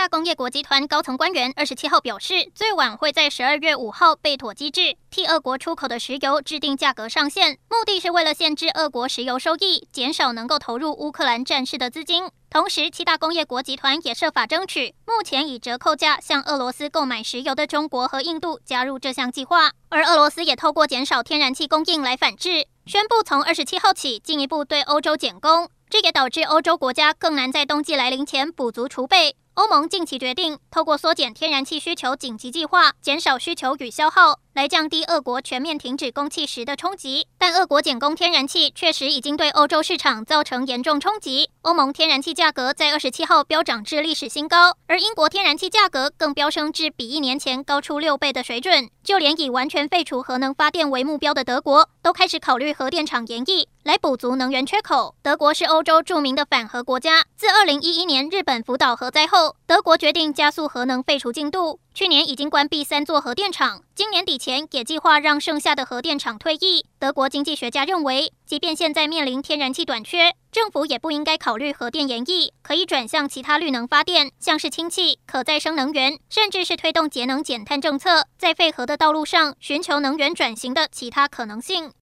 大工业国集团高层官员二十七号表示，最晚会在十二月五号备妥机制，替俄国出口的石油制定价格上限，目的是为了限制俄国石油收益，减少能够投入乌克兰战事的资金。同时，七大工业国集团也设法争取目前以折扣价向俄罗斯购买石油的中国和印度加入这项计划，而俄罗斯也透过减少天然气供应来反制，宣布从二十七号起进一步对欧洲减供，这也导致欧洲国家更难在冬季来临前补足储备。欧盟近期决定透过缩减天然气需求紧急计划，减少需求与消耗。来降低俄国全面停止供气时的冲击，但俄国减供天然气确实已经对欧洲市场造成严重冲击。欧盟天然气价格在二十七号飙涨至历史新高，而英国天然气价格更飙升至比一年前高出六倍的水准。就连以完全废除核能发电为目标的德国，都开始考虑核电厂延役来补足能源缺口。德国是欧洲著名的反核国家，自二零一一年日本福岛核灾后德国决定加速核能废除进度。去年已经关闭三座核电厂，今年底前也计划让剩下的核电厂退役。德国经济学家认为，即便现在面临天然气短缺，政府也不应该考虑核电延役，可以转向其他绿能发电，像是氢气、可再生能源，甚至是推动节能减碳政策，在废核的道路上寻求能源转型的其他可能性。